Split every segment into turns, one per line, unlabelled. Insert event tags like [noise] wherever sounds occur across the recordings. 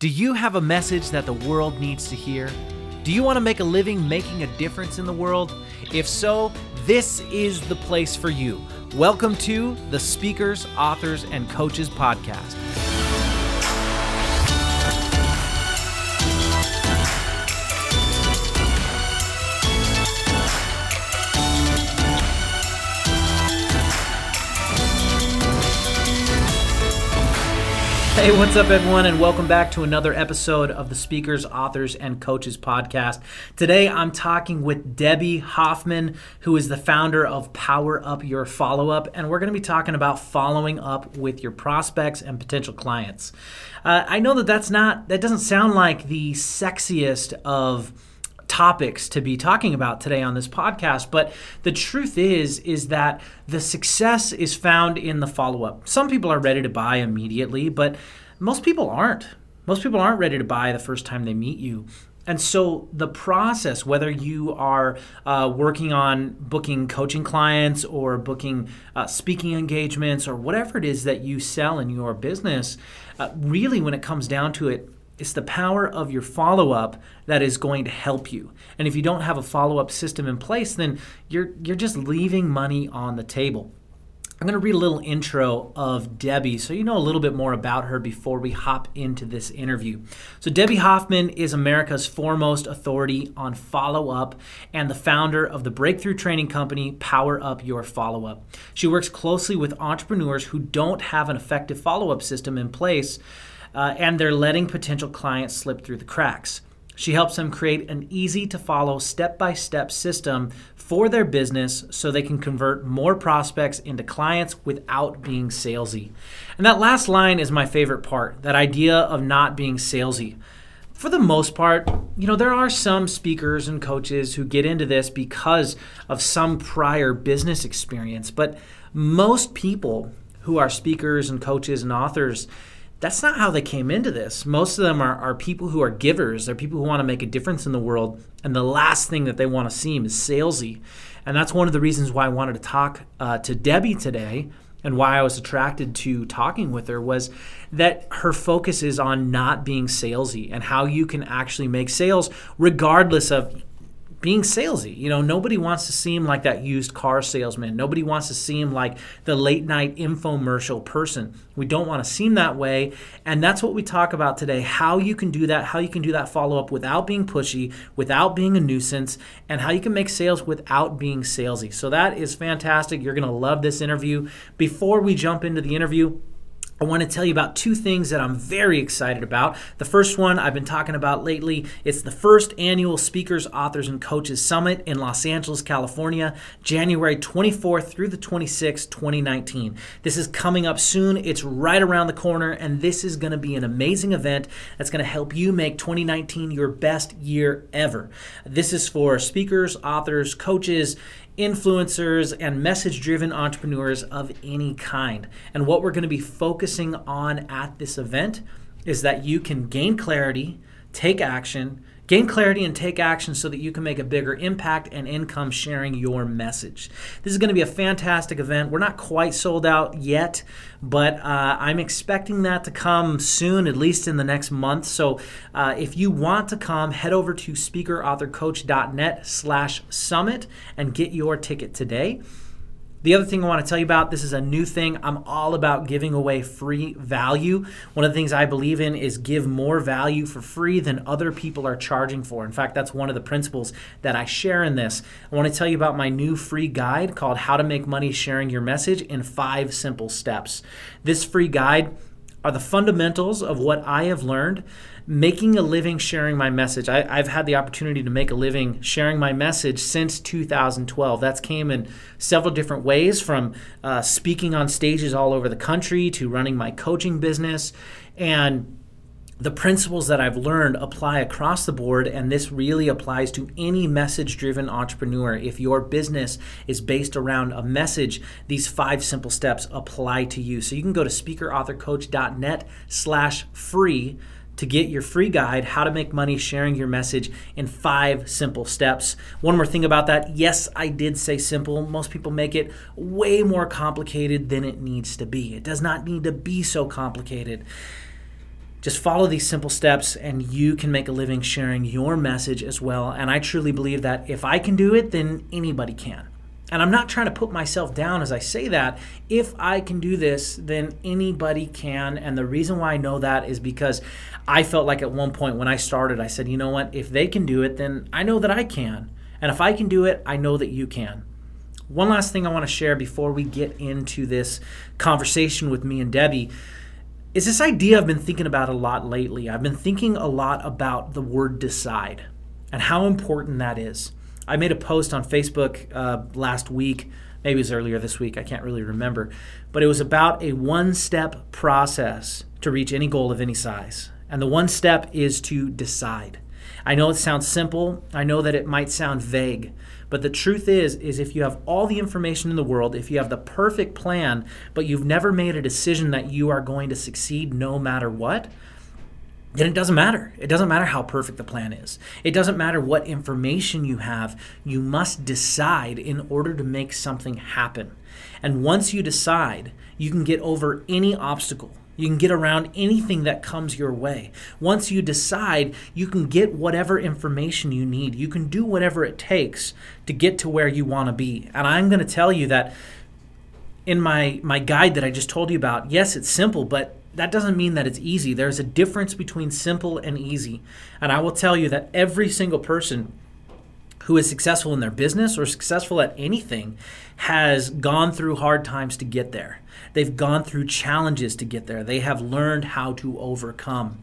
Do you have a message that the world needs to hear? Do you want to make a living making a difference in the world? If so, this is the place for you. Welcome to the Speakers, Authors, and Coaches Podcast. Hey, what's up, everyone, and welcome back to another episode of the Speakers, Authors, and Coaches podcast. Today, I'm talking with Debbie Hoffman, who is the founder of Power Up Your Follow Up, and we're going to be talking about following up with your prospects and potential clients. Uh, I know that that's not, that doesn't sound like the sexiest of topics to be talking about today on this podcast but the truth is is that the success is found in the follow-up. Some people are ready to buy immediately but most people aren't. Most people aren't ready to buy the first time they meet you. And so the process, whether you are uh, working on booking coaching clients or booking uh, speaking engagements or whatever it is that you sell in your business, uh, really when it comes down to it, it's the power of your follow up that is going to help you. And if you don't have a follow up system in place, then you're, you're just leaving money on the table. I'm going to read a little intro of Debbie so you know a little bit more about her before we hop into this interview. So, Debbie Hoffman is America's foremost authority on follow up and the founder of the breakthrough training company Power Up Your Follow Up. She works closely with entrepreneurs who don't have an effective follow up system in place uh, and they're letting potential clients slip through the cracks. She helps them create an easy to follow step by step system for their business so they can convert more prospects into clients without being salesy. And that last line is my favorite part that idea of not being salesy. For the most part, you know, there are some speakers and coaches who get into this because of some prior business experience, but most people who are speakers and coaches and authors that's not how they came into this. Most of them are, are people who are givers. They're people who want to make a difference in the world. And the last thing that they want to seem is salesy. And that's one of the reasons why I wanted to talk uh, to Debbie today and why I was attracted to talking with her was that her focus is on not being salesy and how you can actually make sales regardless of being salesy. You know, nobody wants to seem like that used car salesman. Nobody wants to seem like the late night infomercial person. We don't want to seem that way. And that's what we talk about today how you can do that, how you can do that follow up without being pushy, without being a nuisance, and how you can make sales without being salesy. So that is fantastic. You're going to love this interview. Before we jump into the interview, I want to tell you about two things that I'm very excited about. The first one I've been talking about lately, it's the first annual Speakers, Authors, and Coaches Summit in Los Angeles, California, January 24th through the 26th, 2019. This is coming up soon. It's right around the corner, and this is going to be an amazing event that's going to help you make 2019 your best year ever. This is for speakers, authors, coaches, influencers, and message driven entrepreneurs of any kind. And what we're going to be focusing on at this event is that you can gain clarity, take action, Gain clarity and take action so that you can make a bigger impact and income sharing your message. This is going to be a fantastic event. We're not quite sold out yet, but uh, I'm expecting that to come soon, at least in the next month. So uh, if you want to come, head over to speakerauthorcoach.net slash summit and get your ticket today. The other thing I want to tell you about this is a new thing. I'm all about giving away free value. One of the things I believe in is give more value for free than other people are charging for. In fact, that's one of the principles that I share in this. I want to tell you about my new free guide called How to Make Money Sharing Your Message in Five Simple Steps. This free guide are the fundamentals of what I have learned making a living sharing my message. I, have had the opportunity to make a living sharing my message since 2012. That's came in several different ways from uh, speaking on stages all over the country to running my coaching business. And the principles that I've learned apply across the board, and this really applies to any message driven entrepreneur. If your business is based around a message, these five simple steps apply to you. So you can go to speakerauthorcoach.net slash free to get your free guide, How to Make Money Sharing Your Message in Five Simple Steps. One more thing about that yes, I did say simple. Most people make it way more complicated than it needs to be. It does not need to be so complicated. just follow these simple steps and you can make a living sharing your message as well. And I truly believe that if I can do it, then anybody can. And I'm not trying to put myself down as I say that. If I can do this, then anybody can. And the reason why I know that is because I felt like at one point when I started, I said, you know what? If they can do it, then I know that I can. And if I can do it, I know that you can. One last thing I want to share before we get into this conversation with me and Debbie is this idea I've been thinking about a lot lately. I've been thinking a lot about the word decide and how important that is. I made a post on Facebook uh, last week, maybe it was earlier this week, I can't really remember, but it was about a one step process to reach any goal of any size. And the one step is to decide. I know it sounds simple, I know that it might sound vague, but the truth is is if you have all the information in the world, if you have the perfect plan, but you've never made a decision that you are going to succeed no matter what, then it doesn't matter. It doesn't matter how perfect the plan is. It doesn't matter what information you have. You must decide in order to make something happen. And once you decide, you can get over any obstacle. You can get around anything that comes your way. Once you decide, you can get whatever information you need. You can do whatever it takes to get to where you want to be. And I'm going to tell you that in my my guide that I just told you about, yes, it's simple, but that doesn't mean that it's easy. There's a difference between simple and easy. And I will tell you that every single person who is successful in their business or successful at anything has gone through hard times to get there. They've gone through challenges to get there. They have learned how to overcome.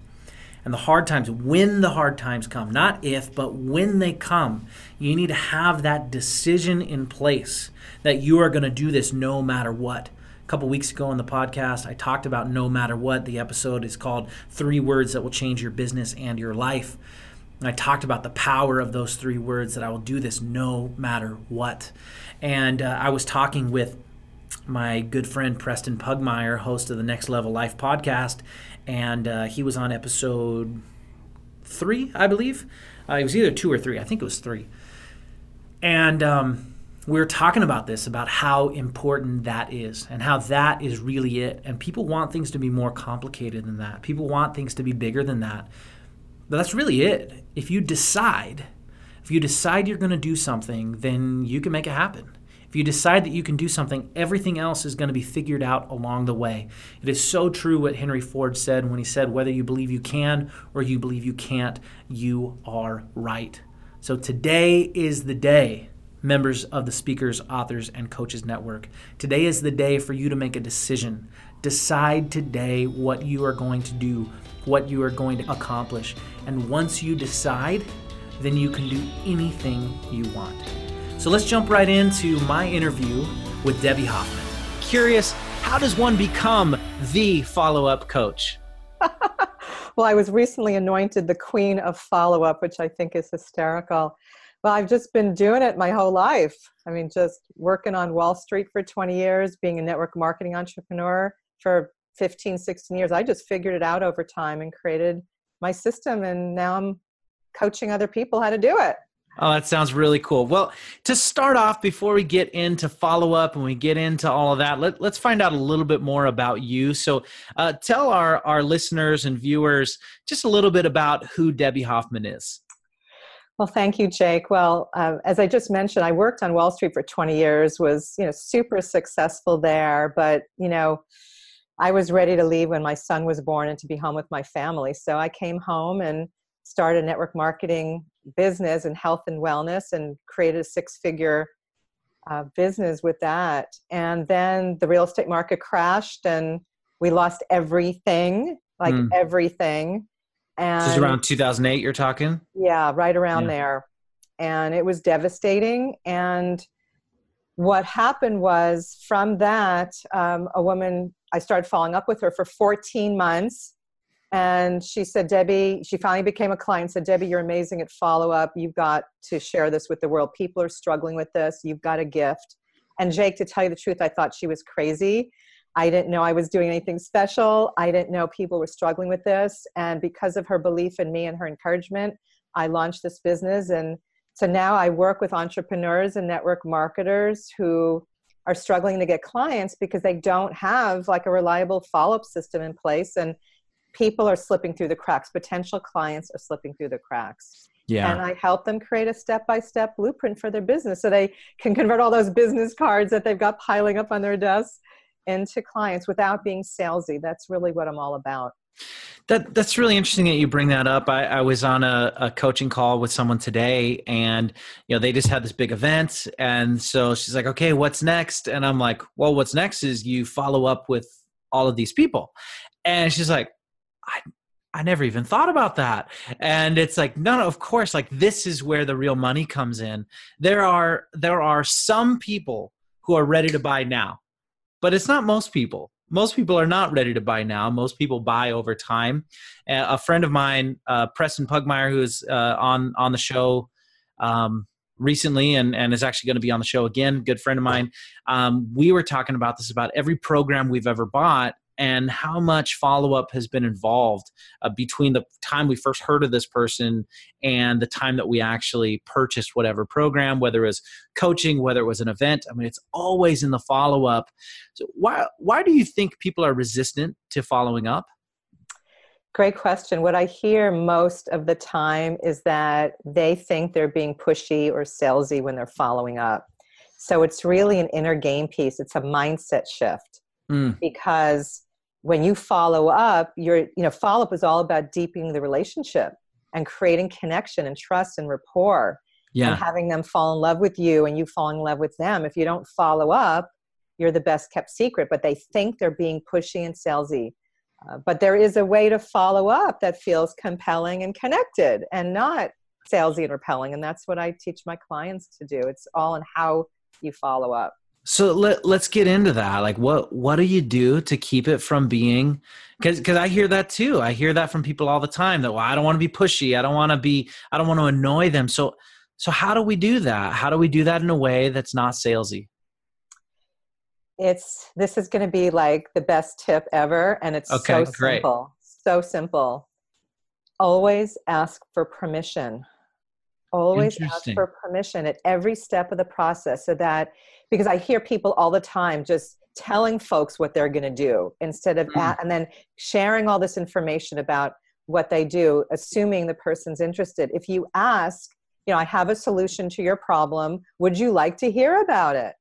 And the hard times, when the hard times come, not if, but when they come, you need to have that decision in place that you are going to do this no matter what. Couple weeks ago on the podcast, I talked about no matter what. The episode is called Three Words That Will Change Your Business and Your Life. And I talked about the power of those three words that I will do this no matter what. And uh, I was talking with my good friend Preston Pugmire, host of the Next Level Life podcast, and uh, he was on episode three, I believe. Uh, it was either two or three. I think it was three. And um, we were talking about this, about how important that is, and how that is really it. And people want things to be more complicated than that. People want things to be bigger than that. But that's really it. If you decide, if you decide you're going to do something, then you can make it happen. If you decide that you can do something, everything else is going to be figured out along the way. It is so true what Henry Ford said when he said, whether you believe you can or you believe you can't, you are right. So today is the day, members of the Speakers, Authors, and Coaches Network. Today is the day for you to make a decision. Decide today what you are going to do, what you are going to accomplish. And once you decide, then you can do anything you want. So let's jump right into my interview with Debbie Hoffman. Curious, how does one become the follow up coach? [laughs]
well, I was recently anointed the queen of follow up, which I think is hysterical. Well, I've just been doing it my whole life. I mean, just working on Wall Street for 20 years, being a network marketing entrepreneur for 15, 16 years. I just figured it out over time and created my system, and now I'm coaching other people how to do it.
Oh, that sounds really cool. Well, to start off, before we get into follow up and we get into all of that, let, us find out a little bit more about you. So, uh, tell our, our listeners and viewers just a little bit about who Debbie Hoffman is.
Well, thank you, Jake. Well, uh, as I just mentioned, I worked on Wall Street for 20 years, was you know super successful there, but you know, I was ready to leave when my son was born and to be home with my family. So I came home and started a network marketing business in health and wellness and created a six figure uh, business with that. And then the real estate market crashed and we lost everything, like mm. everything.
And this is around 2008, you're talking?
Yeah, right around yeah. there. And it was devastating. And what happened was from that, um, a woman, I started following up with her for 14 months and she said, Debbie, she finally became a client, said, Debbie, you're amazing at follow up. You've got to share this with the world. People are struggling with this. You've got a gift. And Jake, to tell you the truth, I thought she was crazy. I didn't know I was doing anything special. I didn't know people were struggling with this. And because of her belief in me and her encouragement, I launched this business. And so now I work with entrepreneurs and network marketers who are struggling to get clients because they don't have like a reliable follow up system in place. And people are slipping through the cracks potential clients are slipping through the cracks
yeah.
And I help them create a step by step blueprint for their business so they can convert all those business cards that they've got piling up on their desks into clients without being salesy. That's really what I'm all about.
That that's really interesting that you bring that up. I, I was on a, a, coaching call with someone today, and you know they just had this big event, and so she's like, "Okay, what's next?" And I'm like, "Well, what's next is you follow up with all of these people," and she's like, "I I never even thought about that. And it's like, no, no, of course, like this is where the real money comes in. There are there are some people who are ready to buy now, but it's not most people. Most people are not ready to buy now. Most people buy over time. A friend of mine, uh, Preston Pugmire, who is uh, on on the show um, recently and, and is actually going to be on the show again, good friend of mine. Um, we were talking about this about every program we've ever bought and how much follow up has been involved uh, between the time we first heard of this person and the time that we actually purchased whatever program, whether it was coaching, whether it was an event. I mean, it's always in the follow up. So why why do you think people are resistant to following up?
Great question. What I hear most of the time is that they think they're being pushy or salesy when they're following up. So it's really an inner game piece. It's a mindset shift mm. because when you follow up your you know follow up is all about deepening the relationship and creating connection and trust and rapport yeah. and having them fall in love with you and you fall in love with them. If you don't follow up you're the best kept secret but they think they're being pushy and salesy. Uh, but there is a way to follow up that feels compelling and connected and not salesy and repelling and that's what i teach my clients to do. It's all in how you follow up
so let, let's get into that. Like what what do you do to keep it from being because because i hear that too. I hear that from people all the time that well i don't want to be pushy. I don't want to be i don't want to annoy them. So so how do we do that? How do we do that in a way that's not salesy?
It's this is going to be like the best tip ever and it's okay, so great. simple. So simple. Always ask for permission. Always ask for permission at every step of the process so that because I hear people all the time just telling folks what they're going to do instead of mm. at, and then sharing all this information about what they do, assuming the person's interested. If you ask, you know, I have a solution to your problem. Would you like to hear about it?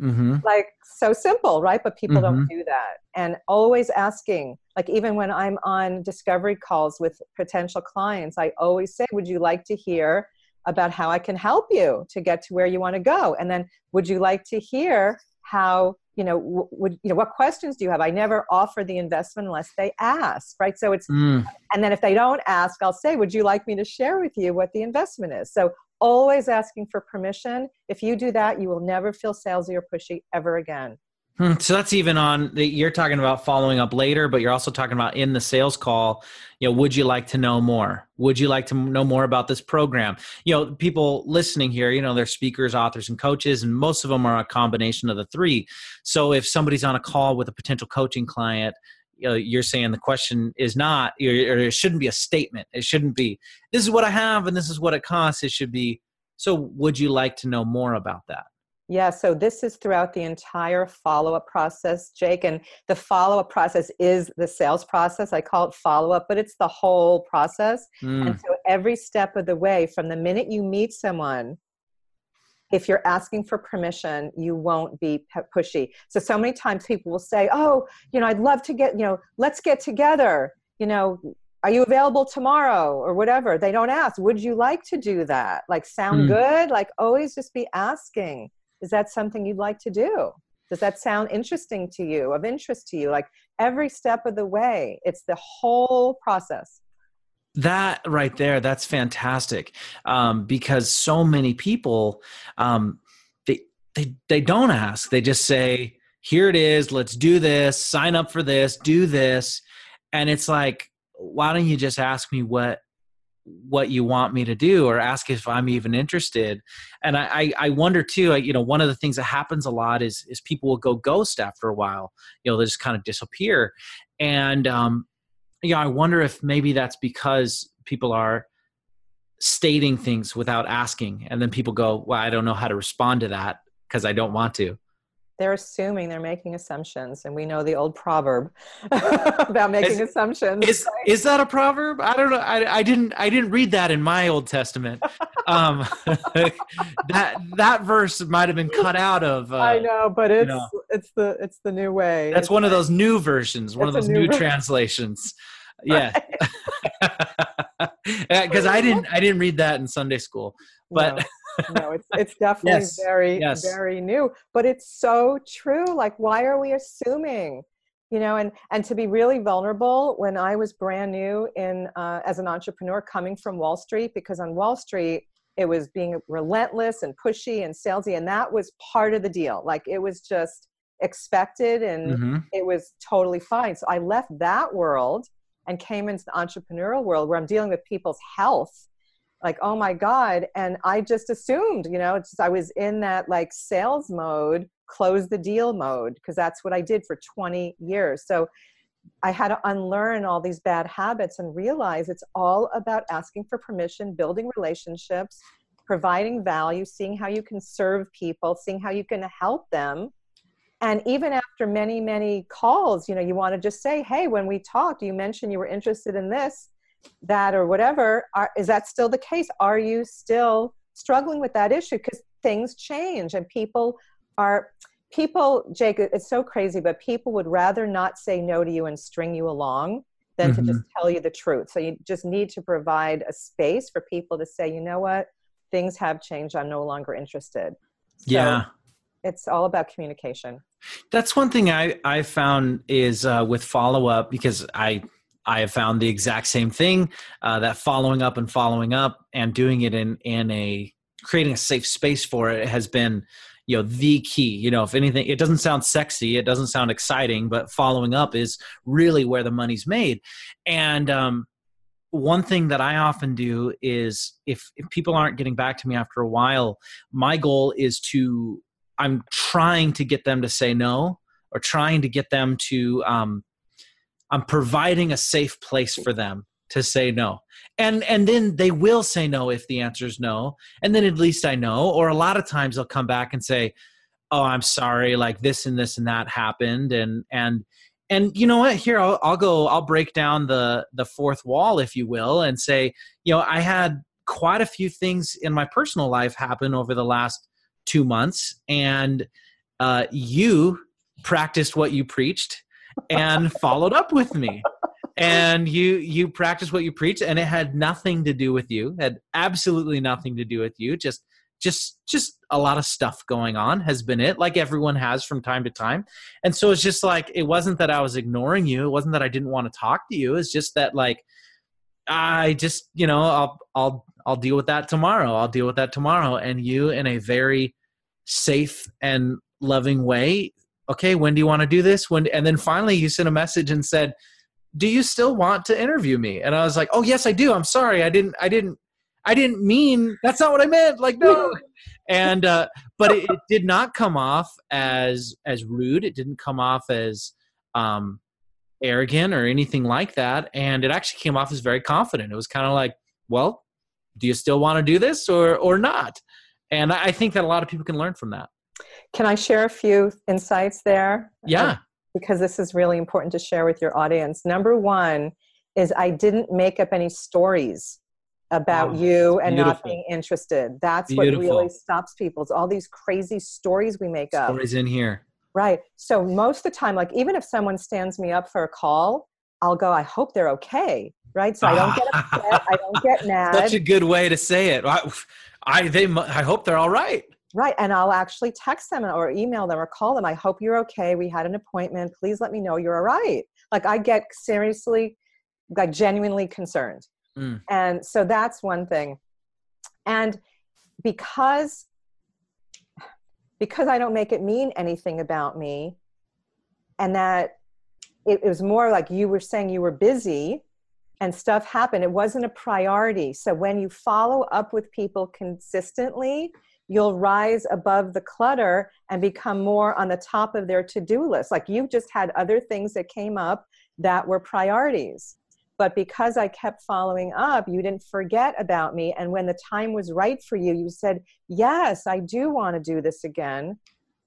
Mm-hmm. Like so simple, right? But people mm-hmm. don't do that. And always asking, like even when I'm on discovery calls with potential clients, I always say, Would you like to hear about how I can help you to get to where you want to go. And then would you like to hear how, you know, would, you know, what questions do you have? I never offer the investment unless they ask, right? So it's, mm. and then if they don't ask, I'll say, would you like me to share with you what the investment is? So always asking for permission. If you do that, you will never feel salesy or pushy ever again.
Hmm, so that's even on the, you're talking about following up later, but you're also talking about in the sales call, you know, would you like to know more? Would you like to know more about this program? You know, people listening here, you know, they're speakers, authors, and coaches, and most of them are a combination of the three. So if somebody's on a call with a potential coaching client, you know, you're saying the question is not, or it shouldn't be a statement. It shouldn't be, this is what I have and this is what it costs. It should be, so would you like to know more about that?
Yeah, so this is throughout the entire follow up process, Jake. And the follow up process is the sales process. I call it follow up, but it's the whole process. Mm. And so every step of the way, from the minute you meet someone, if you're asking for permission, you won't be pushy. So, so many times people will say, Oh, you know, I'd love to get, you know, let's get together. You know, are you available tomorrow or whatever? They don't ask, Would you like to do that? Like, sound mm. good? Like, always just be asking is that something you'd like to do? Does that sound interesting to you of interest to you? Like every step of the way it's the whole process.
That right there that's fantastic. Um, because so many people um, they, they they don't ask. They just say here it is let's do this sign up for this do this. And it's like why don't you just ask me what what you want me to do or ask if I'm even interested. And I, I, wonder too, you know, one of the things that happens a lot is, is people will go ghost after a while, you know, they just kind of disappear. And, um, you know, I wonder if maybe that's because people are stating things without asking. And then people go, well, I don't know how to respond to that because I don't want to.
They're assuming they're making assumptions and we know the old proverb [laughs] about making
is,
assumptions
is, right? is that a proverb? I don't know. I, I didn't i didn't read that in my old testament. Um [laughs] that that verse might have been cut out of uh,
i know but it's you know, it's the it's the new way.
That's it's one like, of those new versions one of those new, new [laughs] translations. Yeah. Because i didn't i didn't read that in sunday school but
no it's it's definitely yes. very yes. very new, but it's so true. Like, why are we assuming? You know, and and to be really vulnerable when I was brand new in uh, as an entrepreneur coming from Wall Street, because on Wall Street it was being relentless and pushy and salesy, and that was part of the deal. Like it was just expected, and mm-hmm. it was totally fine. So I left that world and came into the entrepreneurial world where I'm dealing with people's health like oh my god and i just assumed you know it's just, i was in that like sales mode close the deal mode because that's what i did for 20 years. So i had to unlearn all these bad habits and realize it's all about asking for permission building relationships providing value seeing how you can serve people seeing how you can help them. And even after many many calls you know you want to just say hey when we talked you mentioned you were interested in this that or whatever are, is that still the case? Are you still struggling with that issue? Because things change and people are people jake it's so crazy but people would rather not say no to you and string you along than mm-hmm. to just tell you the truth. So you just need to provide a space for people to say you know what? Things have changed. I'm no longer interested.
So yeah.
it's all about communication.
That's one thing i i found is uh, with follow up because i I have found the exact same thing uh, that following up and following up and doing it in in a creating a safe space for it has been you know the key. You know if anything it doesn't sound sexy it doesn't sound exciting but following up is really where the money's made. And um, one thing that i often do is if, if people aren't getting back to me after a while my goal is to i'm trying to get them to say no or trying to get them to um, I'm providing a safe place for them to say no. And and then they will say no if the answer is no. And then at least I know. Or a lot of times they'll come back and say, "Oh, I'm sorry, like this and this and that happened." And and and you know what? Here I'll, I'll go. I'll break down the the fourth wall, if you will, and say, you know, I had quite a few things in my personal life happen over the last two months, and uh, you practiced what you preached and followed up with me. And you you practice what you preach and it had nothing to do with you had absolutely nothing to do with you. Just just just a lot of stuff going on has been it like everyone has from time to time. And so it's just like it wasn't that i was ignoring you it wasn't that i didn't want to talk to you it's just that like i just you know i'll i'll i'll deal with that tomorrow i'll deal with that tomorrow. And you in a very safe and loving way okay, when do you want to do this? When and then finally you sent a message and said, "Do you still want to interview me?" And I was like, "Oh, yes, I do. I'm sorry. I didn't I didn't I didn't mean that's not what I meant. Like no." [laughs] and uh but it, it did not come off as as rude. It didn't come off as um arrogant or anything like that and it actually came off as very confident. It was kind of like, "Well, do you still want to do this or or not?" And I think that a lot of people can learn from that.
Can I share a few insights there?
Yeah. Um,
because this is really important to share with your audience. Number one is I didn't make up any stories about oh, you and beautiful. not being interested. That's beautiful. what really stops people. It's all these crazy stories we make up.
Stories in here.
Right. So most of the time, like even if someone stands me up for a call, I'll go, I hope they're okay. Right. So I don't get upset. I don't get [laughs] mad.
Such a good way to say it. I, I they I hope they're all right.
Right. And I'll actually text them or email them or call them. I hope you're okay. We had an appointment. Please let me know you're all right. Like I get seriously, like genuinely concerned. Mm. And so that's one thing. And because because I don't make it mean anything about me, and that it, it was more like you were saying you were busy and stuff happened, it wasn't a priority. So when you follow up with people consistently, you'll rise above the clutter and become more on the top of their to-do list. Like you just had other things that came up that were priorities. But because i kept following up you didn't forget about me. And when the time was right for you you said yes i do want to do this again.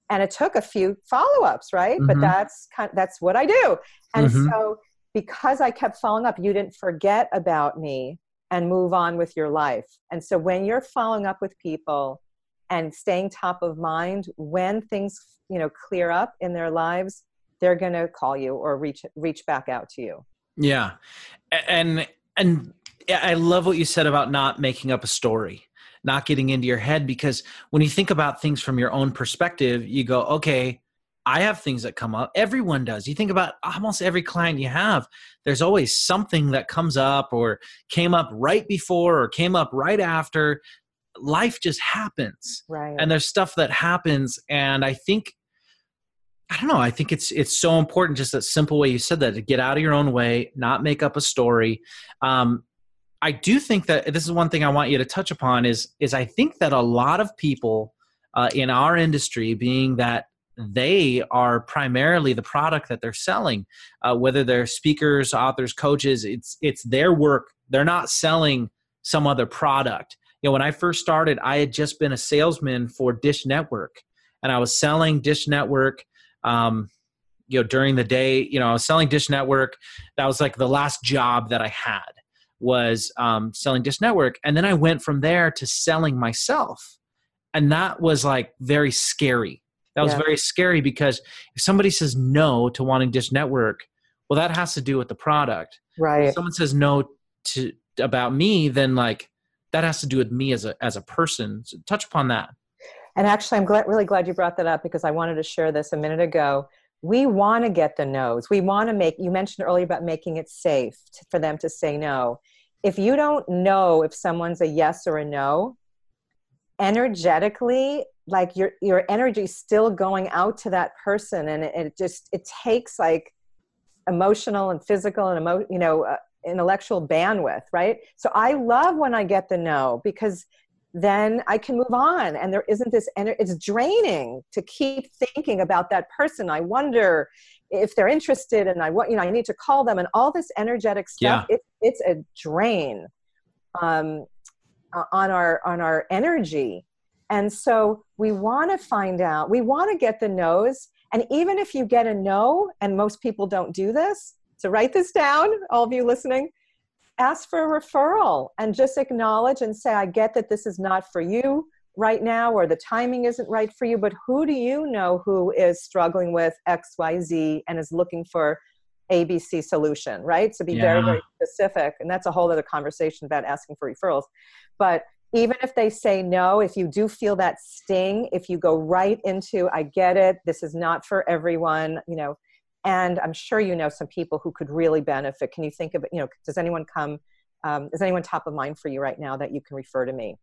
And it took a few follow-ups right? Mm-hmm. but that's kind of, that's what i do. And mm-hmm. so because i kept following up you didn't forget about me and move on with your life. And so when you're following up with people and staying top of mind when things you know clear up in their lives they're going to call you or reach reach back out to you.
Yeah. And and i love what you said about not making up a story not getting into your head because when you think about things from your own perspective you go okay i have things that come up. Everyone does. You think about almost every client you have there's always something that comes up or came up right before or came up right after life just happens
right.
and there's stuff that happens and i think i don't know i think it's it's so important just that simple way you said that to get out of your own way not make up a story. Um, i do think that this is one thing i want you to touch upon is is i think that a lot of people uh, in our industry being that they are primarily the product that they're selling uh, whether they're speakers authors coaches it's it's their work. They're not selling some other product you know when i first started i had just been a salesman for dish network and i was selling dish network um, you know during the day you know i was selling dish network. That was like the last job that i had was um, selling dish network and then i went from there to selling myself and that was like very scary. That was yeah. very scary because if somebody says no to wanting dish network well that has to do with the product.
Right.
if someone says no to about me then like that has to do with me as a as a person. So touch upon that.
And actually, I'm glad, really glad you brought that up because I wanted to share this a minute ago. We want to get the no's. We want to make. You mentioned earlier about making it safe to, for them to say no. If you don't know if someone's a yes or a no, energetically, like your your energy still going out to that person, and it, it just it takes like emotional and physical and emo, you know uh, intellectual bandwidth, right? So I love when I get the no because then I can move on and there isn't this ener- it's draining to keep thinking about that person. I wonder if they're interested and I want you know I need to call them and all this energetic stuff yeah. it, it's a drain um, on our on our energy. And so we want to find out, we want to get the no's and even if you get a no and most people don't do this, so write this down, all of you listening. Ask for a referral and just acknowledge and say, I get that this is not for you right now or the timing isn't right for you, but who do you know who is struggling with XYZ and is looking for ABC solution, right? So be yeah. very, very specific. And that's a whole other conversation about asking for referrals. But even if they say no, if you do feel that sting, if you go right into, I get it, this is not for everyone, you know, and i'm sure you know some people who could really benefit. Can you think of it you know does anyone come um, is anyone top of mind for you right now that you can refer to me?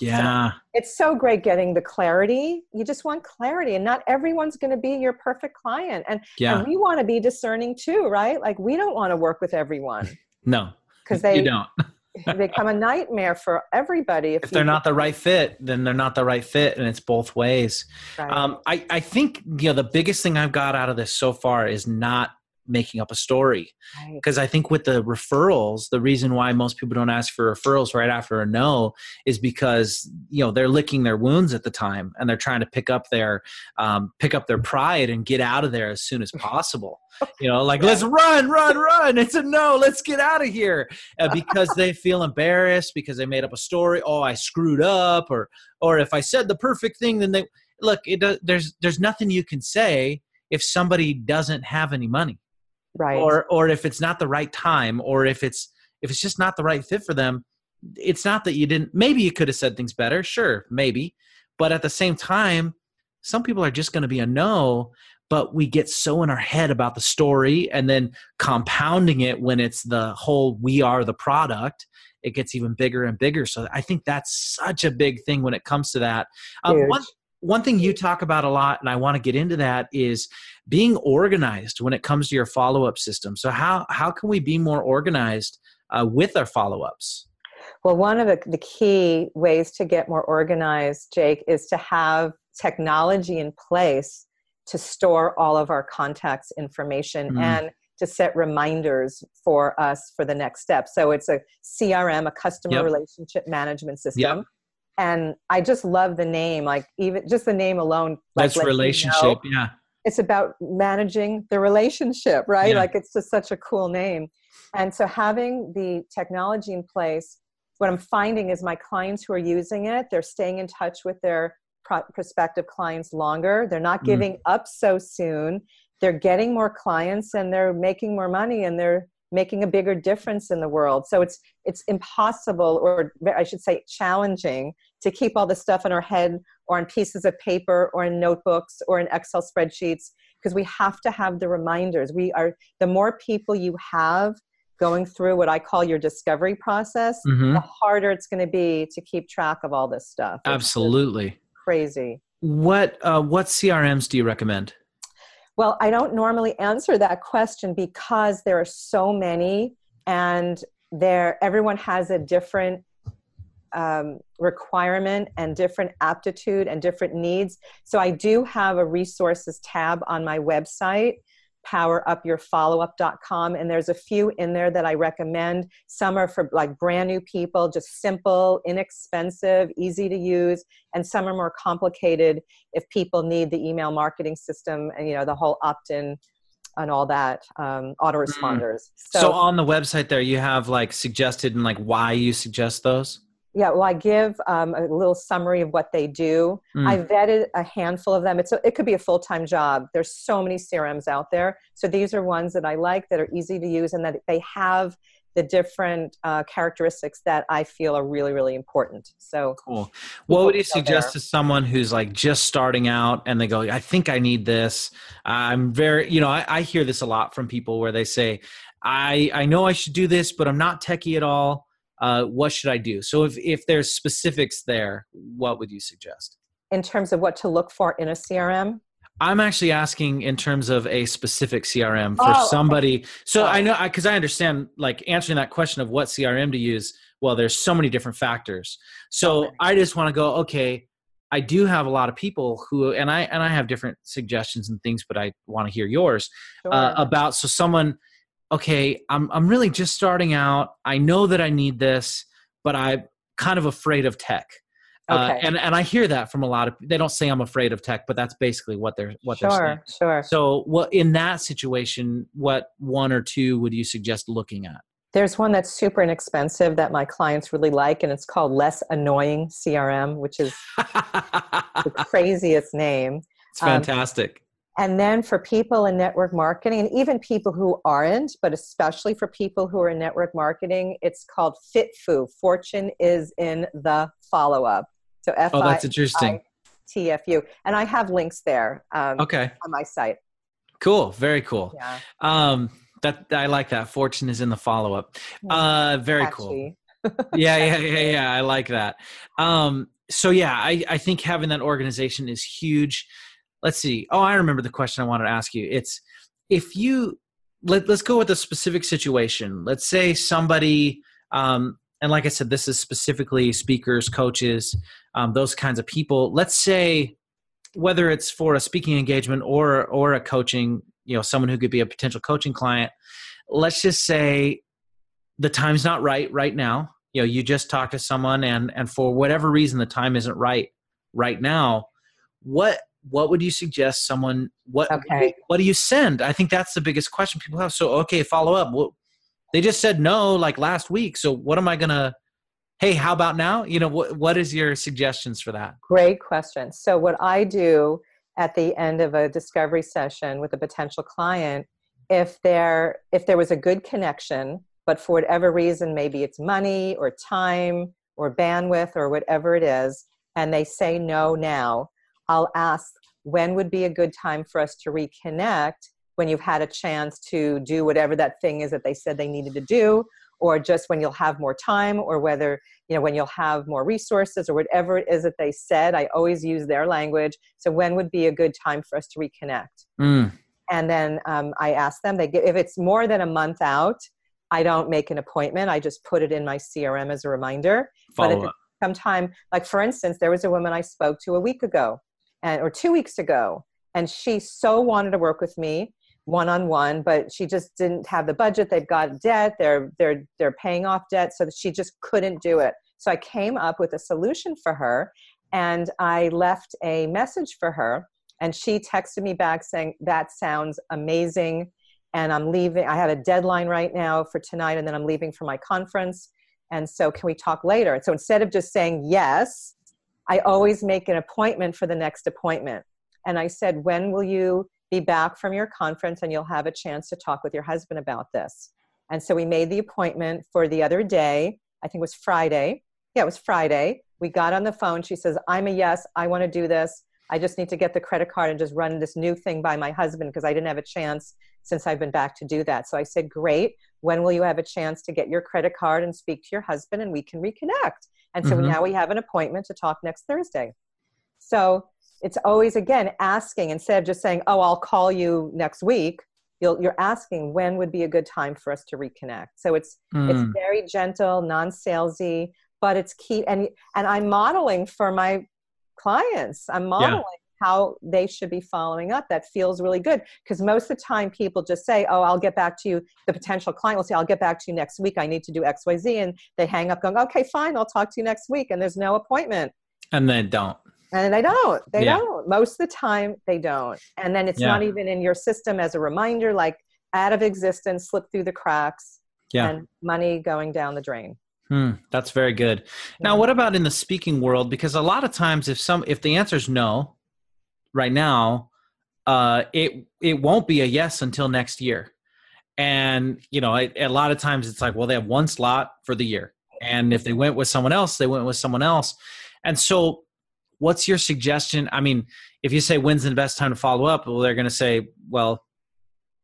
Yeah.
so it's so great getting the clarity. You just want clarity and not everyone's going to be your perfect client. And, yeah. and we want to be discerning too right? Like we don't want to work with everyone. [laughs]
No. Because they you don't [laughs]
become a nightmare for everybody.
If, if they're not the right fit, then they're not the right fit, and it's both ways. Right. Um, I, I think you know the biggest thing I've got out of this so far is not making up a story. Because right. i think with the referrals the reason why most people don't ask for referrals right after a no is because you know they're licking their wounds at the time and they're trying to pick up their um, pick up their pride and get out of there as soon as [laughs] possible. You know like yeah. let's run run [laughs] run. It's a no. Let's get out of here. Uh, because they feel embarrassed because they made up a story oh i screwed up or or if i said the perfect thing then they look it, there's there's nothing you can say if somebody doesn't have any money
right.
or or if it's not the right time or if it's if it's just not the right fit for them it's not that you didn't maybe you could have said things better sure maybe but at the same time some people are just going to be a no but we get so in our head about the story and then compounding it when it's the whole we are the product it gets even bigger and bigger. So i think that's such a big thing when it comes to that. Um, one, one thing you talk about a lot and i want to get into that is being organized when it comes to your follow-up system. So how how can we be more organized uh, with our follow-ups?
Well one of the, the key ways to get more organized jake is to have technology in place to store all of our contacts information mm. and to set reminders for us for the next step. So it's a crm a customer yep. relationship management system. Yep and I just love the name. Like even just the name alone.
Like, That's relationship. You know, yeah.
It's about managing the relationship, right? Yeah. Like it's just such a cool name. And so having the technology in place, what I'm finding is my clients who are using it, they're staying in touch with their pro- prospective clients longer. They're not mm. giving mm. up so soon. They're getting more clients and they're making more money and they're making a bigger difference in the world. So it's it's impossible or I should say challenging to keep all the stuff in our head or on pieces of paper or in notebooks or in Excel spreadsheets because we have to have the reminders. We are the more people you have going through what I call your discovery process, mm-hmm. the harder it's going to be to keep track of all this stuff.
Absolutely.
Crazy.
What uh, what CRMs do you recommend?
Well, I don't normally answer that question because there are so many and there everyone has a different um, requirement and different aptitude and different needs. So I do have a resources tab on my website powerupyourfollowup.com and there's a few in there that I recommend. Some are for like brand new people, just simple, inexpensive, easy to use, and some are more complicated if people need the email marketing system and you know the whole opt-in and all that um, autoresponders. Mm.
So, so on the website there you have like suggested and like why you suggest those?
Yeah, well, I give um, a little summary of what they do. Mm. I vetted a handful of them. It's a, it could be a full time job. There's so many CRMs out there. So these are ones that I like that are easy to use and that they have the different uh, characteristics that I feel are really, really important. So
cool. What would you suggest there. to someone who's like just starting out and they go, I think I need this. I'm very, you know, I, I hear this a lot from people where they say, I, I know I should do this, but I'm not techie at all uh, what should I do? So if, if there's specifics there, what would you suggest?
In terms of what to look for in a CRM?
I'm actually asking in terms of a specific CRM for oh, somebody. Okay. So I know because I, I, understand like answering that question of what CRM to use. Well, there's so many different factors. So okay. I just want to go. Okay, I do have a lot of people who, and I and I have different suggestions and things, but I want to hear yours uh, sure. uh, about. So someone okay, I'm I'm really just starting out. I know that I need this, but I'm kind of afraid of tech. Uh, okay. Uh, and and I hear that from a lot of they don't say I'm afraid of tech, but that's basically what they're what
sure,
they're saying.
Sure,
So, what in that situation, what one or two would you suggest looking at?
There's one that's super inexpensive that my clients really like, and it's called Less Annoying CRM, which is [laughs] the craziest name.
It's fantastic. Um,
and then for people in network marketing, and even people who aren't, but especially for people who are in network marketing, it's called FitFu. Fortune is in the follow up. So F
Oh, that's interesting.
TFU. And I have links there. Um, okay. On my site.
Cool. Very cool. Yeah. Um, that I like that. Fortune is in the follow up. Uh, very Catchy. cool. yeah, yeah, yeah, yeah. I like that. Um, so yeah, I, I think having that organization is huge let's see. Oh, I remember the question I wanted to ask you. It's if you let, let's go with a specific situation. Let's say somebody, um, and like I said, this is specifically speakers, coaches, um, those kinds of people. Let's say whether it's for a speaking engagement or or a coaching, you know, someone who could be a potential coaching client. Let's just say the time's not right right now. You know, you just talk to someone, and and for whatever reason, the time isn't right right now. What what would you suggest someone what okay. what do you send? I think that's the biggest question people have. So okay follow up. Well, they just said no like last week. So what am i gonna hey how about now? You know what what is your suggestions for that?
Great question. So what i do at the end of a discovery session with a potential client if there if there was a good connection but for whatever reason maybe it's money or time or bandwidth or whatever it is and they say no now I'll ask when would be a good time for us to reconnect when you've had a chance to do whatever that thing is that they said they needed to do? Or just when you'll have more time or whether you know when you'll have more resources or whatever it is that they said. I always use their language. So when would be a good time for us to reconnect? Mm. and then um, i ask them they if it's more than a month out i don't make an appointment. I just put it in my crm as a reminder.
Follow
but
if
up. sometime like for instance there was a woman i spoke to a week ago and or two weeks ago and she so wanted to work with me one on one, but she just didn't have the budget. They've got debt. They're they're they're paying off debt, so she just couldn't do it. So I came up with a solution for her, and I left a message for her, and she texted me back saying that sounds amazing, and I'm leaving. I have a deadline right now for tonight, and then I'm leaving for my conference. And so, can we talk later? And so instead of just saying yes, I always make an appointment for the next appointment. And I said, when will you be back from your conference and you'll have a chance to talk with your husband about this. And so we made the appointment for the other day. I think it was Friday. Yeah, it was Friday. We got on the phone. She says, I'm a yes. I want to do this. I just need to get the credit card and just run this new thing by my husband because I didn't have a chance since I've been back to do that. So I said, Great. When will you have a chance to get your credit card and speak to your husband and we can reconnect? And so mm-hmm. now we have an appointment to talk next Thursday. So it's always again asking instead of just saying oh i'll call you next week you are asking when would be a good time for us to reconnect so it's mm. it's very gentle non-salesy but it's key and and i'm modeling for my clients i'm modeling yeah. How they should be following up. That feels really good because most of the time people just say oh i'll get back to you. The potential client will say i'll get back to you next week. I need to do xyz and they hang up going okay fine i'll talk to you next week and there's no appointment.
And they don't.
And they don't. They yeah. don't. Most of the time they don't. And then it's yeah. not even in your system as a reminder like out of existence slip through the cracks yeah. and money going down the drain.
Hmm, that's very good. Now what about in the speaking world? Because a lot of times if some if the answer is no right now uh it it won't be a yes until next year and you know a lot of times it's like well they have one slot for the year and if they went with someone else they went with someone else and so what's your suggestion? I mean, if you say when's the best time to follow up, well, they're going to say, well,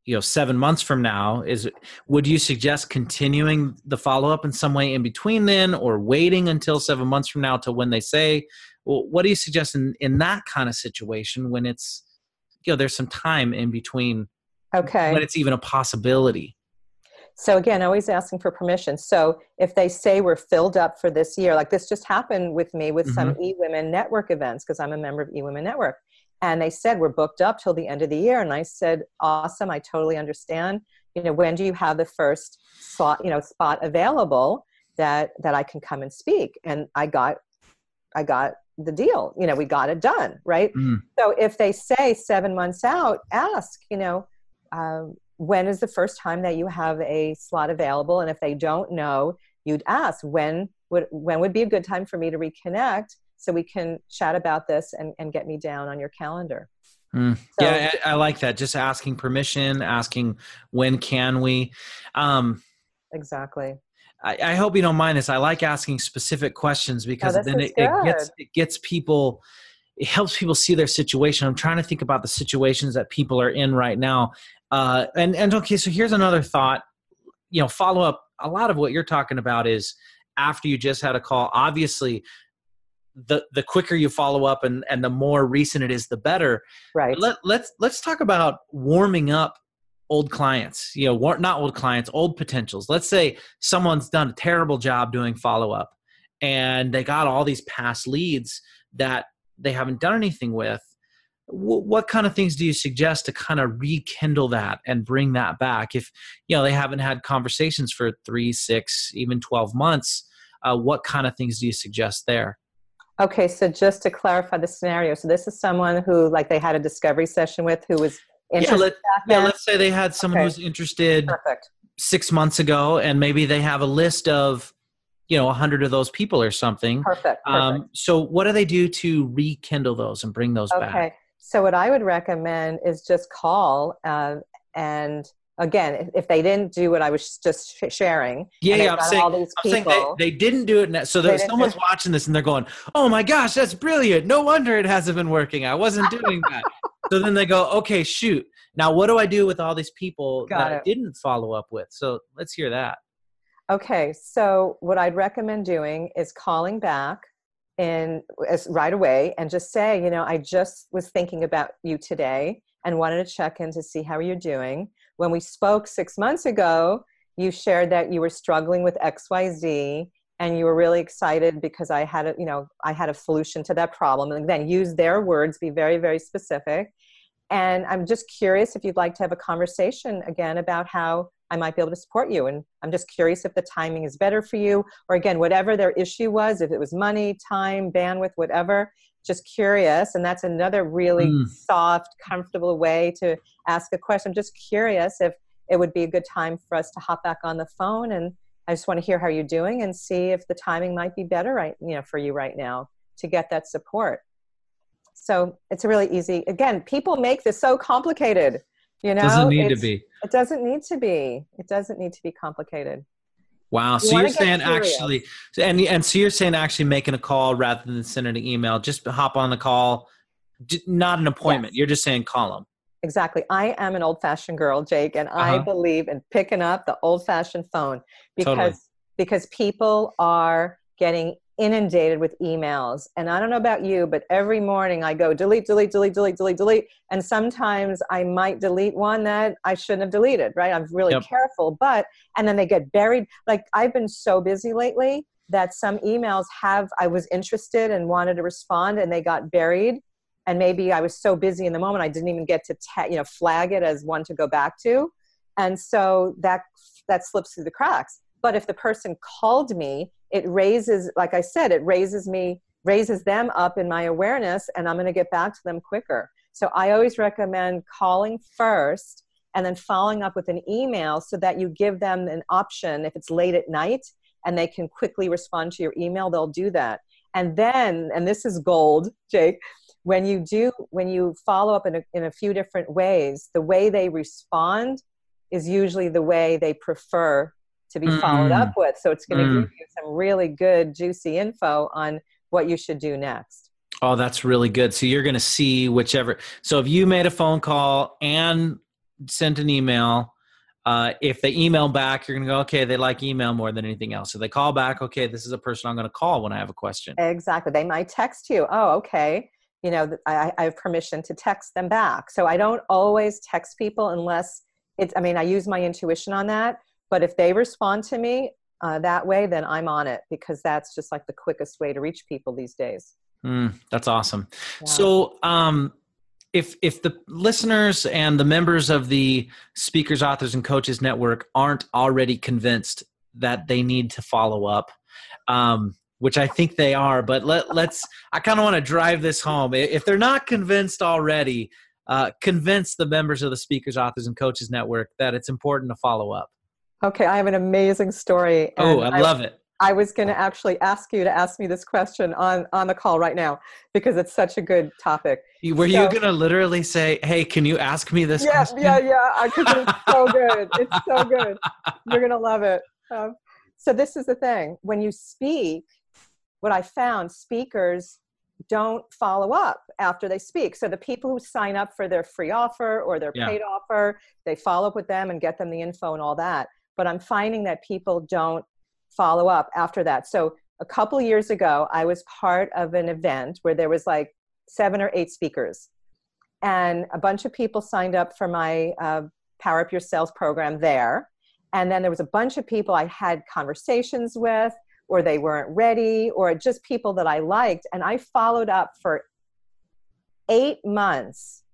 you know, seven months from now. Is would you suggest continuing the follow up in some way in between then, or waiting until seven months from now to when they say? Well, what do you suggest in in that kind of situation when it's you know there's some time in between?
Okay.
When it's even a possibility.
So again, always asking for permission. So if they say we're filled up for this year, like this just happened with me with mm-hmm. some eWomen Network events because I'm a member of eWomen Network, and they said we're booked up till the end of the year, and I said, awesome, I totally understand. You know, when do you have the first slot, you know, spot available that that I can come and speak? And I got, I got the deal. You know, we got it done, right? Mm. So if they say seven months out, ask, you know. Um, when is the first time that you have a slot available and if they don't know you'd ask when would when would be a good time for me to reconnect so we can chat about this and, and get me down on your calendar
mm. so, yeah I, I, like that just asking permission asking when can we um,
exactly
I, I, hope you don't mind this i like asking specific questions because oh, then it, it, gets it gets people it helps people see their situation i'm trying to think about the situations that people are in right now uh, and and okay, so here's another thought. You know, follow up. A lot of what you're talking about is after you just had a call. Obviously, the the quicker you follow up and and the more recent it is, the better.
Right.
Let, let's let's talk about warming up old clients. You know, not old clients, old potentials. Let's say someone's done a terrible job doing follow up, and they got all these past leads that they haven't done anything with what kind of things do you suggest to kind of rekindle that and bring that back if you know they haven't had conversations for three six even 12 months uh, what kind of things do you suggest there
okay so just to clarify the scenario so this is someone who like they had a discovery session with who was
yeah, let, yeah let's say they had someone okay. who's interested Perfect. six months ago and maybe they have a list of you know a hundred of those people or something
perfect, um, perfect.
Um, so what do they do to rekindle those and bring those okay. back Okay.
so what I would recommend is just call uh, and again, if they didn't do what I was just sharing,
yeah, yeah, I'm saying, I'm saying they, they, didn't do it. Now, so there's someone's watching this and they're going, "Oh my gosh, that's brilliant! No wonder it hasn't been working. I wasn't doing that." [laughs] so then they go, "Okay, shoot. Now what do I do with all these people Got that it. I didn't follow up with?" So let's hear that.
Okay, so what I'd recommend doing is calling back in as right away and just say, you know, I just was thinking about you today and wanted to check in to see how you're doing. When we spoke six months ago, you shared that you were struggling with XYZ and you were really excited because I had a, you know, I had a solution to that problem. And then use their words, be very, very specific. And I'm just curious if you'd like to have a conversation again about how I might be able to support you. And I'm just curious if the timing is better for you, or again, whatever their issue was, if it was money, time, bandwidth, whatever, just curious. And that's another really mm. soft, comfortable way to ask a question. I'm just curious if it would be a good time for us to hop back on the phone and I just want to hear how you're doing and see if the timing might be better right you know for you right now to get that support. So it's a really easy. Again, people make this so complicated. You know, It
doesn't need to be.
It doesn't need to be. It doesn't need to be complicated.
Wow. So you are saying curious. actually, and and so you're saying actually making a call rather than sending an email. Just hop on the call, not an appointment. Yes. You're just saying call them.
Exactly. I am an old-fashioned girl, Jake, and uh-huh. I believe in picking up the old-fashioned phone because totally. because people are getting inundated with emails. And I don't know about you, but every morning I go delete, delete, delete, delete, delete, delete. And sometimes I might delete one that I shouldn't have deleted, right? I'm really yep. careful, but, and then they get buried. Like I've been so busy lately that some emails have, I was interested and wanted to respond and they got buried. And maybe I was so busy in the moment, I didn't even get to, ta- you know, flag it as one to go back to. And so that, that slips through the cracks. But if the person called me it raises like i said it raises me raises them up in my awareness and i'm going to get back to them quicker so i always recommend calling first and then following up with an email so that you give them an option if it's late at night and they can quickly respond to your email they'll do that and then and this is gold jake when you do when you follow up in a, in a few different ways the way they respond is usually the way they prefer to be mm followed up with. So it's going to mm. give you some really good, juicy info on what you should do next.
Oh, that's really good. So you're going to see whichever. So if you made a phone call and sent an email, uh, if they email back, you're going to go, okay, they like email more than anything else. So they call back, okay, this is a person I'm going to call when I have a question.
Exactly. They might text you. Oh, okay. You know, I, I have permission to text them back. So I don't always text people unless it's, I mean, I use my intuition on that but if they respond to me uh, that way, then I'm on it because that's just like the quickest way to reach people these days.
Mm, that's awesome. Yeah. So, um, if if the listeners and the members of the speakers, authors, and coaches network aren't already convinced that they need to follow up, um, which I think they are, but let let's I kind of want to drive this home. If they're not convinced already, uh, convince the members of the speakers, authors, and coaches network that it's important to follow up.
Okay, I have an amazing story.
Oh, I love it.
I was going to actually ask you to ask me this question on on the call right now because it's such a good topic.
Were so, you going to literally say, "Hey, can you ask me this?"
Yeah,
question?
yeah, yeah. Because it's so [laughs] good. It's so good. You're going to love it. Um, so this is the thing: when you speak, what I found, speakers don't follow up after they speak. So the people who sign up for their free offer or their yeah. paid offer, they follow up with them and get them the info and all that but I'm finding that people don't follow up after that. So a couple years ago, I was part of an event where there was like seven or eight speakers, and a bunch of people signed up for my uh, Power Up Your Sales program there. And then there was a bunch of people I had conversations with, or they weren't ready, or just people that I liked. And I followed up for eight months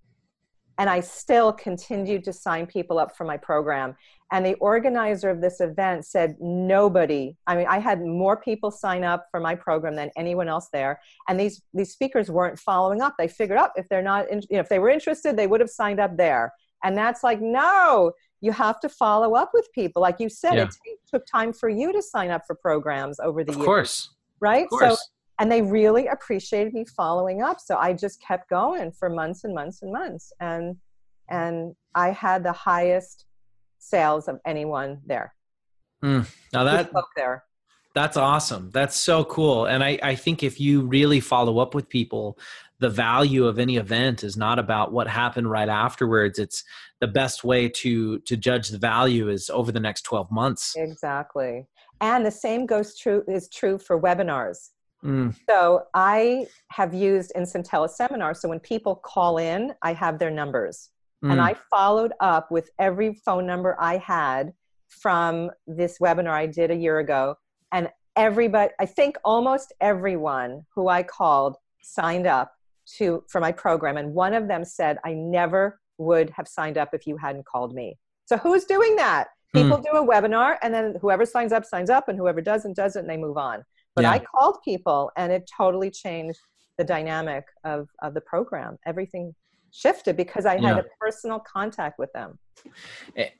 and I still continued to sign people up for my program. And the organizer of this event said, nobody, I mean, I had more people sign up for my program than anyone else there. And these, these speakers weren't following up. They figured out if they're not, in, you know, if they were interested, they would have signed up there. And that's like, no, you have to follow up with people. Like you said, yeah. it t- took time for you to sign up for programs over the
of
years.
Of course.
Right?
Of course.
So and they really appreciated me following up so i just kept going for months and months and months and and i had the highest sales of anyone there
mm, now that
there
that's awesome that's so cool and I, I think if you really follow up with people the value of any event is not about what happened right afterwards it's the best way to to judge the value is over the next 12 months
exactly and the same goes true is true for webinars Mm. So I have used Instant Teleseminar. So when people call in, I have their numbers. Mm. And I followed up with every phone number I had from this webinar I did a year ago. And everybody, I think almost everyone who I called signed up to for my program and one of them said i never would have signed up if you hadn't called me. So who's doing that? People mm. do a webinar and then whoever signs up signs up and whoever doesn't doesn't and they move on. But yeah. i called people and it totally changed the dynamic of, of the program. Everything shifted because i had yeah. a personal contact with them.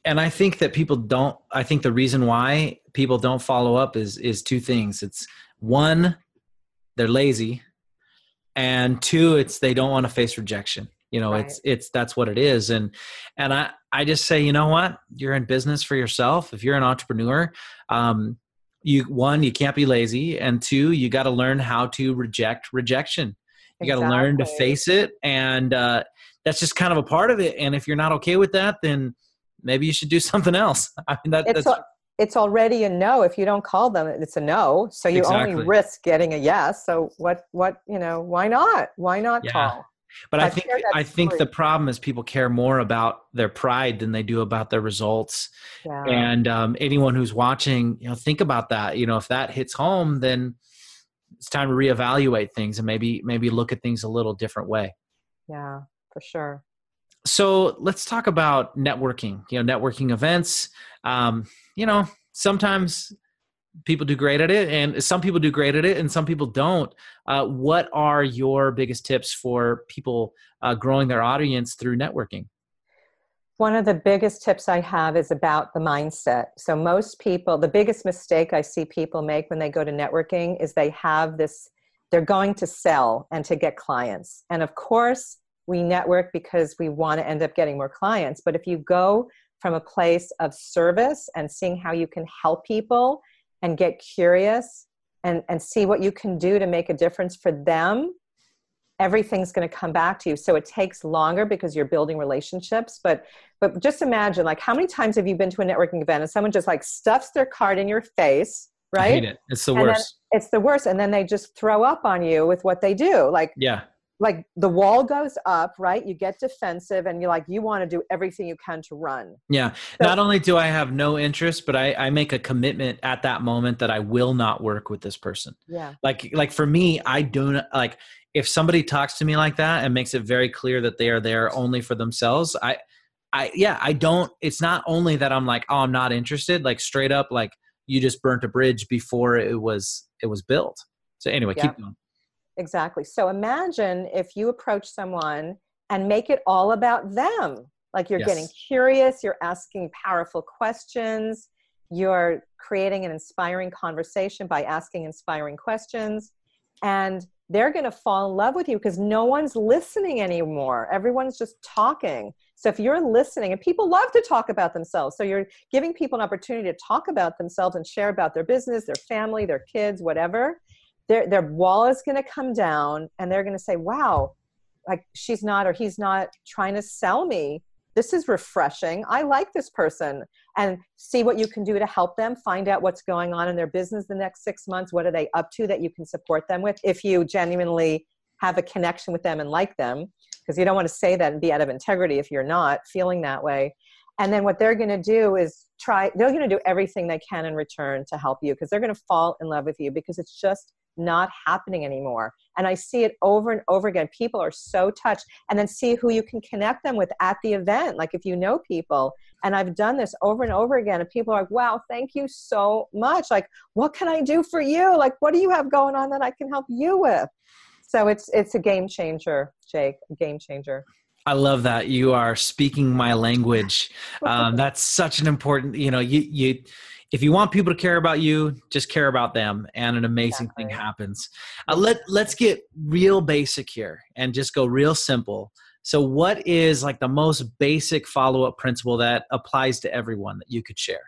And i think that people don't i think the reason why people don't follow up is is two things. It's one they're lazy and two it's they don't want to face rejection you know right. it's it's that's what it is and and i i just say you know what you're in business for yourself if you're an entrepreneur um you one you can't be lazy and two you got to learn how to reject rejection you exactly. got to learn to face it and uh that's just kind of a part of it and if you're not okay with that then maybe you should do [laughs] something else i mean that,
it's, a, it's already a no if you don't call them it's a no so you exactly. only risk getting a yes so what what you know why not why not yeah. call
but I think I think the problem is people care more about their pride than they do about their results. Yeah. And um, anyone who's watching, you know, think about that. You know, if that hits home, then it's time to reevaluate things and maybe maybe look at things a little different way.
Yeah, for sure.
So let's talk about networking. You know, networking events. Um, you know, sometimes people do great at it and some people do great at it and some people don't. Uh, what are your biggest tips for people uh, growing their audience through networking?
One of the biggest tips i have is about the mindset. So most people the biggest mistake i see people make when they go to networking is they have this they're going to sell and to get clients. And of course we network because we want to end up getting more clients. But if you go from a place of service and seeing how you can help people and get curious and, and see what you can do to make a difference for them, everything's going to come back to you. So it takes longer because you're building relationships. But but just imagine like how many times have you been to a networking event and someone just like stuffs their card in your face, right? I
hate it. It's the worst.
It's the worst. And then they just throw up on you with what they do. Like
yeah
like the wall goes up right? You get defensive and you're like you want to do everything you can to run.
Yeah. So, not only do i have no interest but I, I make a commitment at that moment that i will not work with this person.
Yeah.
Like like for me i don't like if somebody talks to me like that and makes it very clear that they are there only for themselves i i yeah i don't it's not only that i'm like oh i'm not interested like straight up like you just burnt a bridge before it was it was built. So anyway yeah. keep going
Exactly. So imagine if you approach someone and make it all about them. Like you're yes. getting curious, you're asking powerful questions, you're creating an inspiring conversation by asking inspiring questions. And they're going to fall in love with you because no one's listening anymore. Everyone's just talking. So if you're listening, and people love to talk about themselves, so you're giving people an opportunity to talk about themselves and share about their business, their family, their kids, whatever their their wall is going to come down and they're going to say wow like she's not or he's not trying to sell me. This is refreshing. I like this person. And see what you can do to help them find out what's going on in their business the next six months. What are they up to that you can support them with if you genuinely have a connection with them and like them? Because you don't want to say that and be out of integrity if you're not feeling that way. And then what they're going to do is try they're going to do everything they can in return to help you because they're going to fall in love with you because it's just not happening anymore. And I see it over and over again. People are so touched. And then see who you can connect them with at the event. Like if you know people. And I've done this over and over again. And people are like, wow, thank you so much. Like, what can I do for you? Like, what do you have going on that I can help you with? So it's it's a game changer, Jake, a game changer.
I love that you are speaking my language. [laughs] Um, that's such an important, you know, you you if you want people to care about you, just care about them, and an amazing exactly. thing happens. Uh, let Let's get real basic here and just go real simple. So, what is like the most basic follow up principle that applies to everyone that you could share?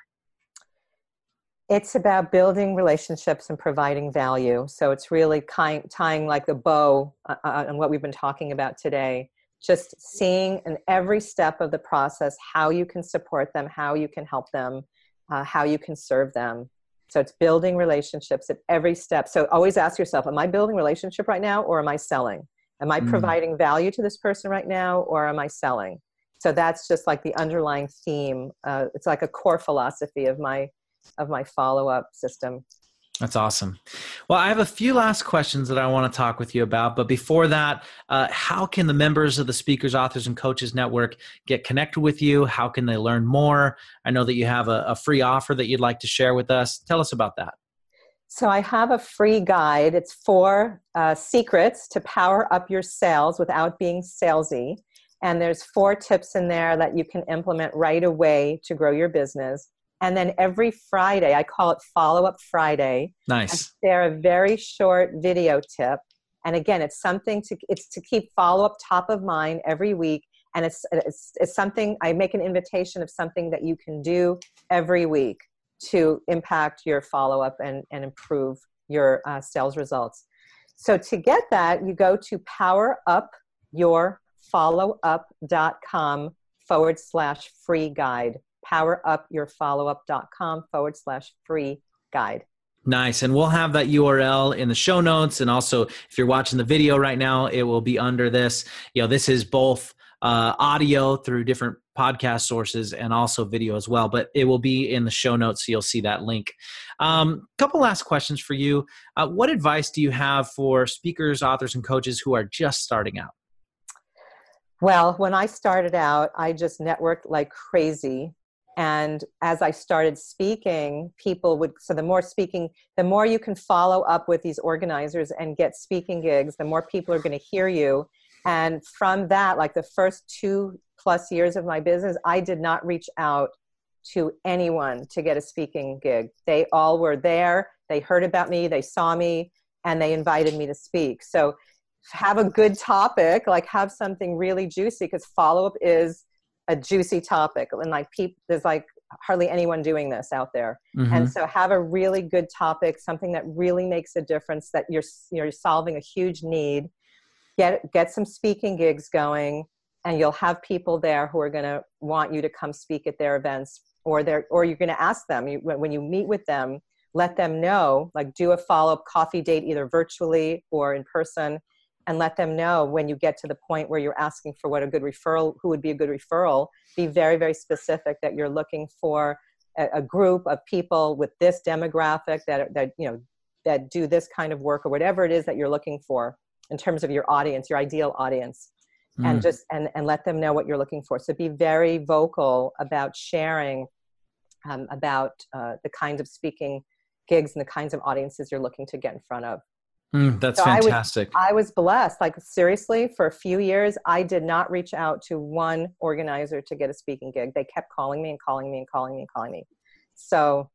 It's about building relationships and providing value. So, it's really kind, tying like the bow uh, uh, on what we've been talking about today. Just seeing in every step of the process how you can support them, how you can help them, uh, how you can serve them. So it's building relationships at every step. So always ask yourself, am I building relationship right now or am I selling? Am I mm. providing value to this person right now or am I selling? So that's just like the underlying theme. Uh, it's like a core philosophy of my of my follow up system.
That's awesome. Well, I have a few last questions that I want to talk with you about. But before that, uh, how can the members of the Speakers, Authors, and Coaches Network get connected with you? How can they learn more? I know that you have a, a free offer that you'd like to share with us. Tell us about that.
So, I have a free guide. It's four uh, secrets to power up your sales without being salesy. And there's four tips in there that you can implement right away to grow your business. And then every Friday, I call it Follow Up Friday.
Nice.
They're a very short video tip. And again, it's something to it's to keep follow up top of mind every week. And it's, it's, it's something I make an invitation of something that you can do every week to impact your follow up and, and improve your uh, sales results. So to get that, you go to powerupyourfollowup.com forward slash free guide powerupyourfollowup.com forward slash free guide.
Nice. And we'll have that URL in the show notes. And also, if you're watching the video right now, it will be under this. You know, this is both uh, audio through different podcast sources and also video as well, but it will be in the show notes. So you'll see that link. A um, couple last questions for you. Uh, what advice do you have for speakers, authors, and coaches who are just starting out?
Well, when I started out, I just networked like crazy and as i started speaking people would so the more speaking the more you can follow up with these organizers and get speaking gigs the more people are going to hear you. And from that like the first two plus years of my business i did not reach out to anyone to get a speaking gig. They all were there. They heard about me they saw me and they invited me to speak. So have a good topic like have something really juicy because follow up is a juicy topic and like people there's like hardly anyone doing this out there mm-hmm. and so have a really good topic something that really makes a difference that you're you're solving a huge need get get some speaking gigs going and you'll have people there who are going to want you to come speak at their events or they're or you're going to ask them you, when you meet with them let them know like do a follow-up coffee date either virtually or in person and let them know when you get to the point where you're asking for what a good referral who would be a good referral be very very specific that you're looking for a, a, group of people with this demographic that that you know that do this kind of work or whatever it is that you're looking for in terms of your audience your ideal audience mm. and just and and let them know what you're looking for so be very vocal about sharing um, about uh, the kinds of speaking gigs and the kinds of audiences you're looking to get in front of
Mm, that's so fantastic.
I was, I was, blessed. Like, seriously, for a few years, I did not reach out to one organizer to get a speaking gig. They kept calling me and calling me and calling me and calling me. So,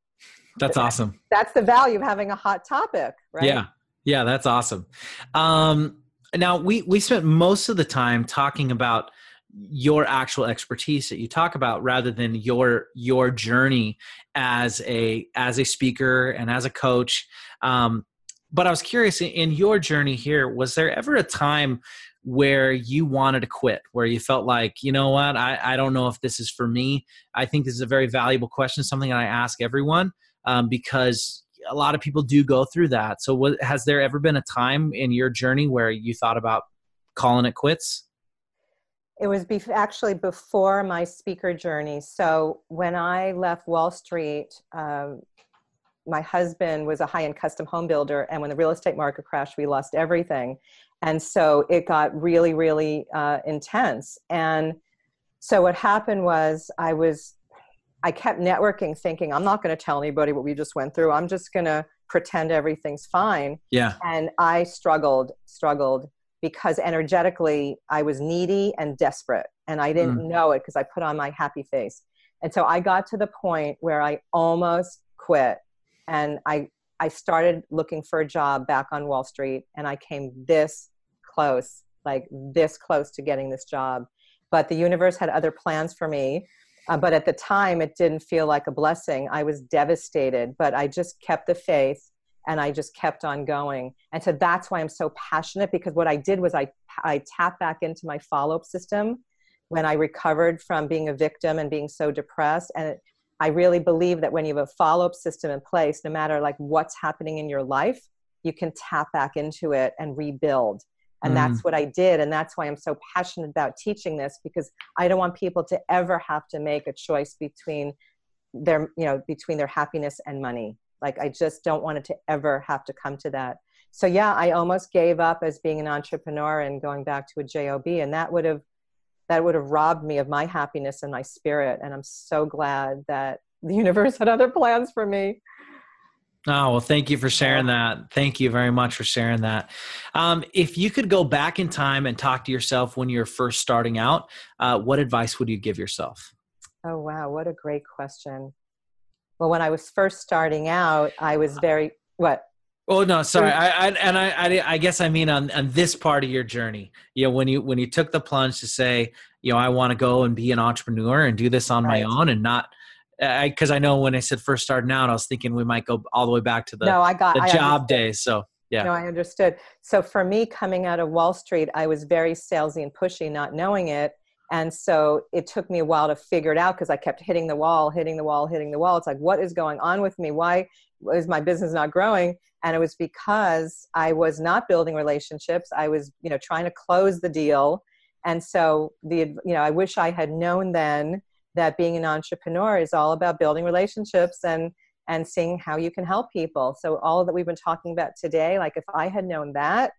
that's awesome.
That's the value of having a hot topic, right?
Yeah. Yeah, that's awesome. Um, now, we, we spent most of the time talking about your actual expertise that you talk about rather than your your journey as a as a speaker and as a coach um, but I was curious in your journey here, was there ever a time where you wanted to quit, where you felt like, you know what, I, I don't know if this is for me? I think this is a very valuable question, something that I ask everyone um, because a lot of people do go through that. So, what, has there ever been a time in your journey where you thought about calling it quits?
It was be- actually before my speaker journey. So, when I left Wall Street, um, my husband was a high-end custom home builder and when the real estate market crashed we lost everything. And so it got really really uh, intense. And so what happened was i was i kept networking thinking i'm not going to tell anybody what we just went through. I'm just going to pretend everything's fine.
Yeah.
And i struggled struggled because energetically i was needy and desperate and i didn't mm. know it because i put on my happy face. And so i got to the point where i almost quit and I I started looking for a job back on Wall Street, and I came this close, like this close to getting this job. But the universe had other plans for me. Uh, but at the time, it didn't feel like a blessing. I was devastated, but I just kept the faith and I just kept on going. And so that's why I'm so passionate because what I did was I, I tapped back into my follow up system when I recovered from being a victim and being so depressed. And it, I really believe that when you have a follow up system in place, no matter like what's happening in your life, you can tap back into it and rebuild. And mm. that's what I did. And that's why I'm so passionate about teaching this because I don't want people to ever have to make a choice between their, you know, between their happiness and money. Like, I just don't want it to ever have to come to that. So, yeah, I almost gave up as being an entrepreneur and going back to a job, and that would have that would have robbed me of my happiness and my spirit. And I'm so glad that the universe [laughs] had other plans for me.
Oh, well, thank you for sharing that. Thank you very much for sharing that. Um, if you could go back in time and talk to yourself when you're first starting out, uh, what advice would you give yourself?
Oh, wow. What a great question. Well, when I was first starting out, I was very, what?
Oh no, sorry. I, I and I, I, I guess I mean on on this part of your journey. You know, when you when you took the plunge to say, you know, I want to go and be an entrepreneur and do this on right. my own and not because I, I, know when I said first starting out, I was thinking we might go all the way back to the
no, I got
the
I
job understood. days. So yeah,
no, I understood. So for me, coming out of Wall Street, I was very salesy and pushy, not knowing it, and so it took me a while to figure it out because I kept hitting the wall, hitting the wall, hitting the wall. It's like, what is going on with me? Why is my business not growing? And it was because I was not building relationships. I was, you know, trying to close the deal. And so the, you know, I wish I had known then that being an entrepreneur is all about building relationships and and seeing how you can help people so all that we've been talking about today like if i had known that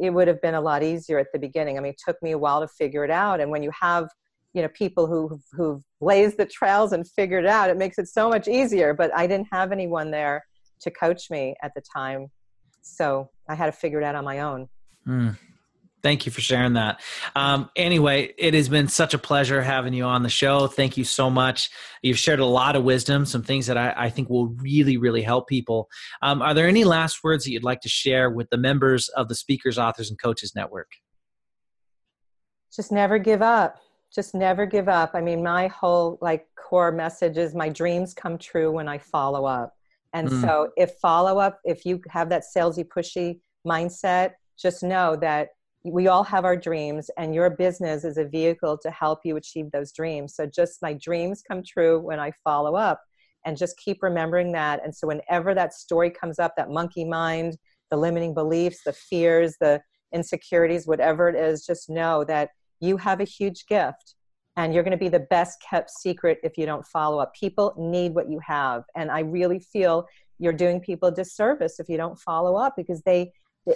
it would have been a lot easier at the beginning. I mean it took me a while to figure it out. And when you have you know people who who've blazed the trails and figured it out it makes it so much easier. But i didn't have anyone there to coach me at the time. So i had to figure it out on my own.
Mm. Thank you for sharing that. Um, anyway, it has been such a pleasure having you on the show. Thank you so much. You've shared a lot of wisdom, some things that I, I think will really, really help people. Um, are there any last words that you'd like to share with the members of the Speakers, Authors, and Coaches Network?
Just never give up. Just never give up. I mean, my whole like core message is my dreams come true when I follow up. And mm. so, if follow up, if you have that salesy, pushy mindset, just know that we all have our dreams and your business is a vehicle to help you achieve those dreams. So just my dreams come true when i follow up and just keep remembering that. And so whenever that story comes up that monkey mind the limiting beliefs the fears the insecurities whatever it is just know that you have a huge gift and you're going to be the best kept secret if you don't follow up. People need what you have and i really feel you're doing people a disservice if you don't follow up because they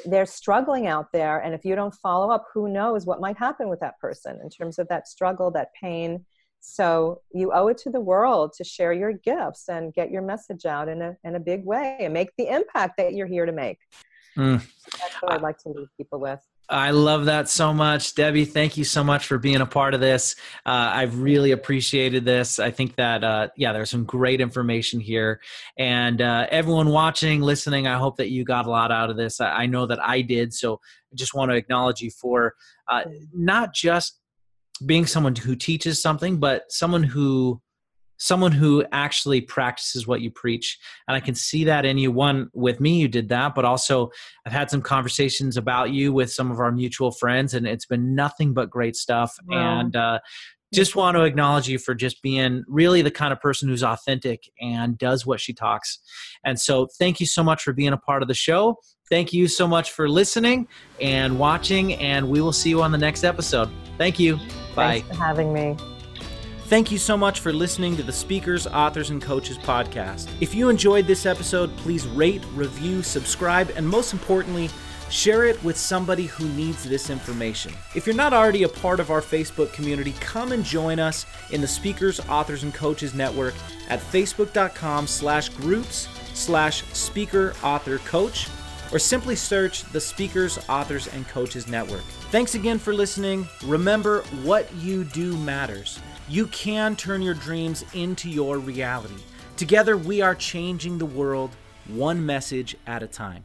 they're struggling out there and if you don't follow up who knows what might happen with that person in terms of that struggle that pain. So you owe it to the world to share your gifts and get your message out in a, in a big way and make the impact that you're here to make. Mm. that's what i'd like to leave people with
I love that so much. Debbie, thank you so much for being a part of this. Uh, I've really appreciated this. I think that, uh, yeah, there's some great information here. And uh, everyone watching, listening, I hope that you got a lot out of this. I, I know that I did. So I just want to acknowledge you for uh, not just being someone who teaches something, but someone who someone who actually practices what you preach. And I can see that in you. One, with me, you did that, but also I've had some conversations about you with some of our mutual friends, and it's been nothing but great stuff. Wow. And uh, just want to acknowledge you for just being really the kind of person who's authentic and does what she talks. And so, thank you so much for being a part of the show. Thank you so much for listening and watching, and we will see you on the next episode. Thank you. Bye.
Thanks for having me.
Thank you so much for listening to the Speakers, Authors, and Coaches podcast. If you enjoyed this episode, please rate, review, subscribe, and most importantly, share it with somebody who needs this information. If you're not already a part of our Facebook community, come and join us in the Speakers, Authors, and Coaches Network at facebook.com slash groups slash speaker author coach or simply search the Speakers, Authors, and Coaches Network. Thanks again for listening. Remember, what you do matters. You can turn your dreams into your reality. Together, we are changing the world one message at a time.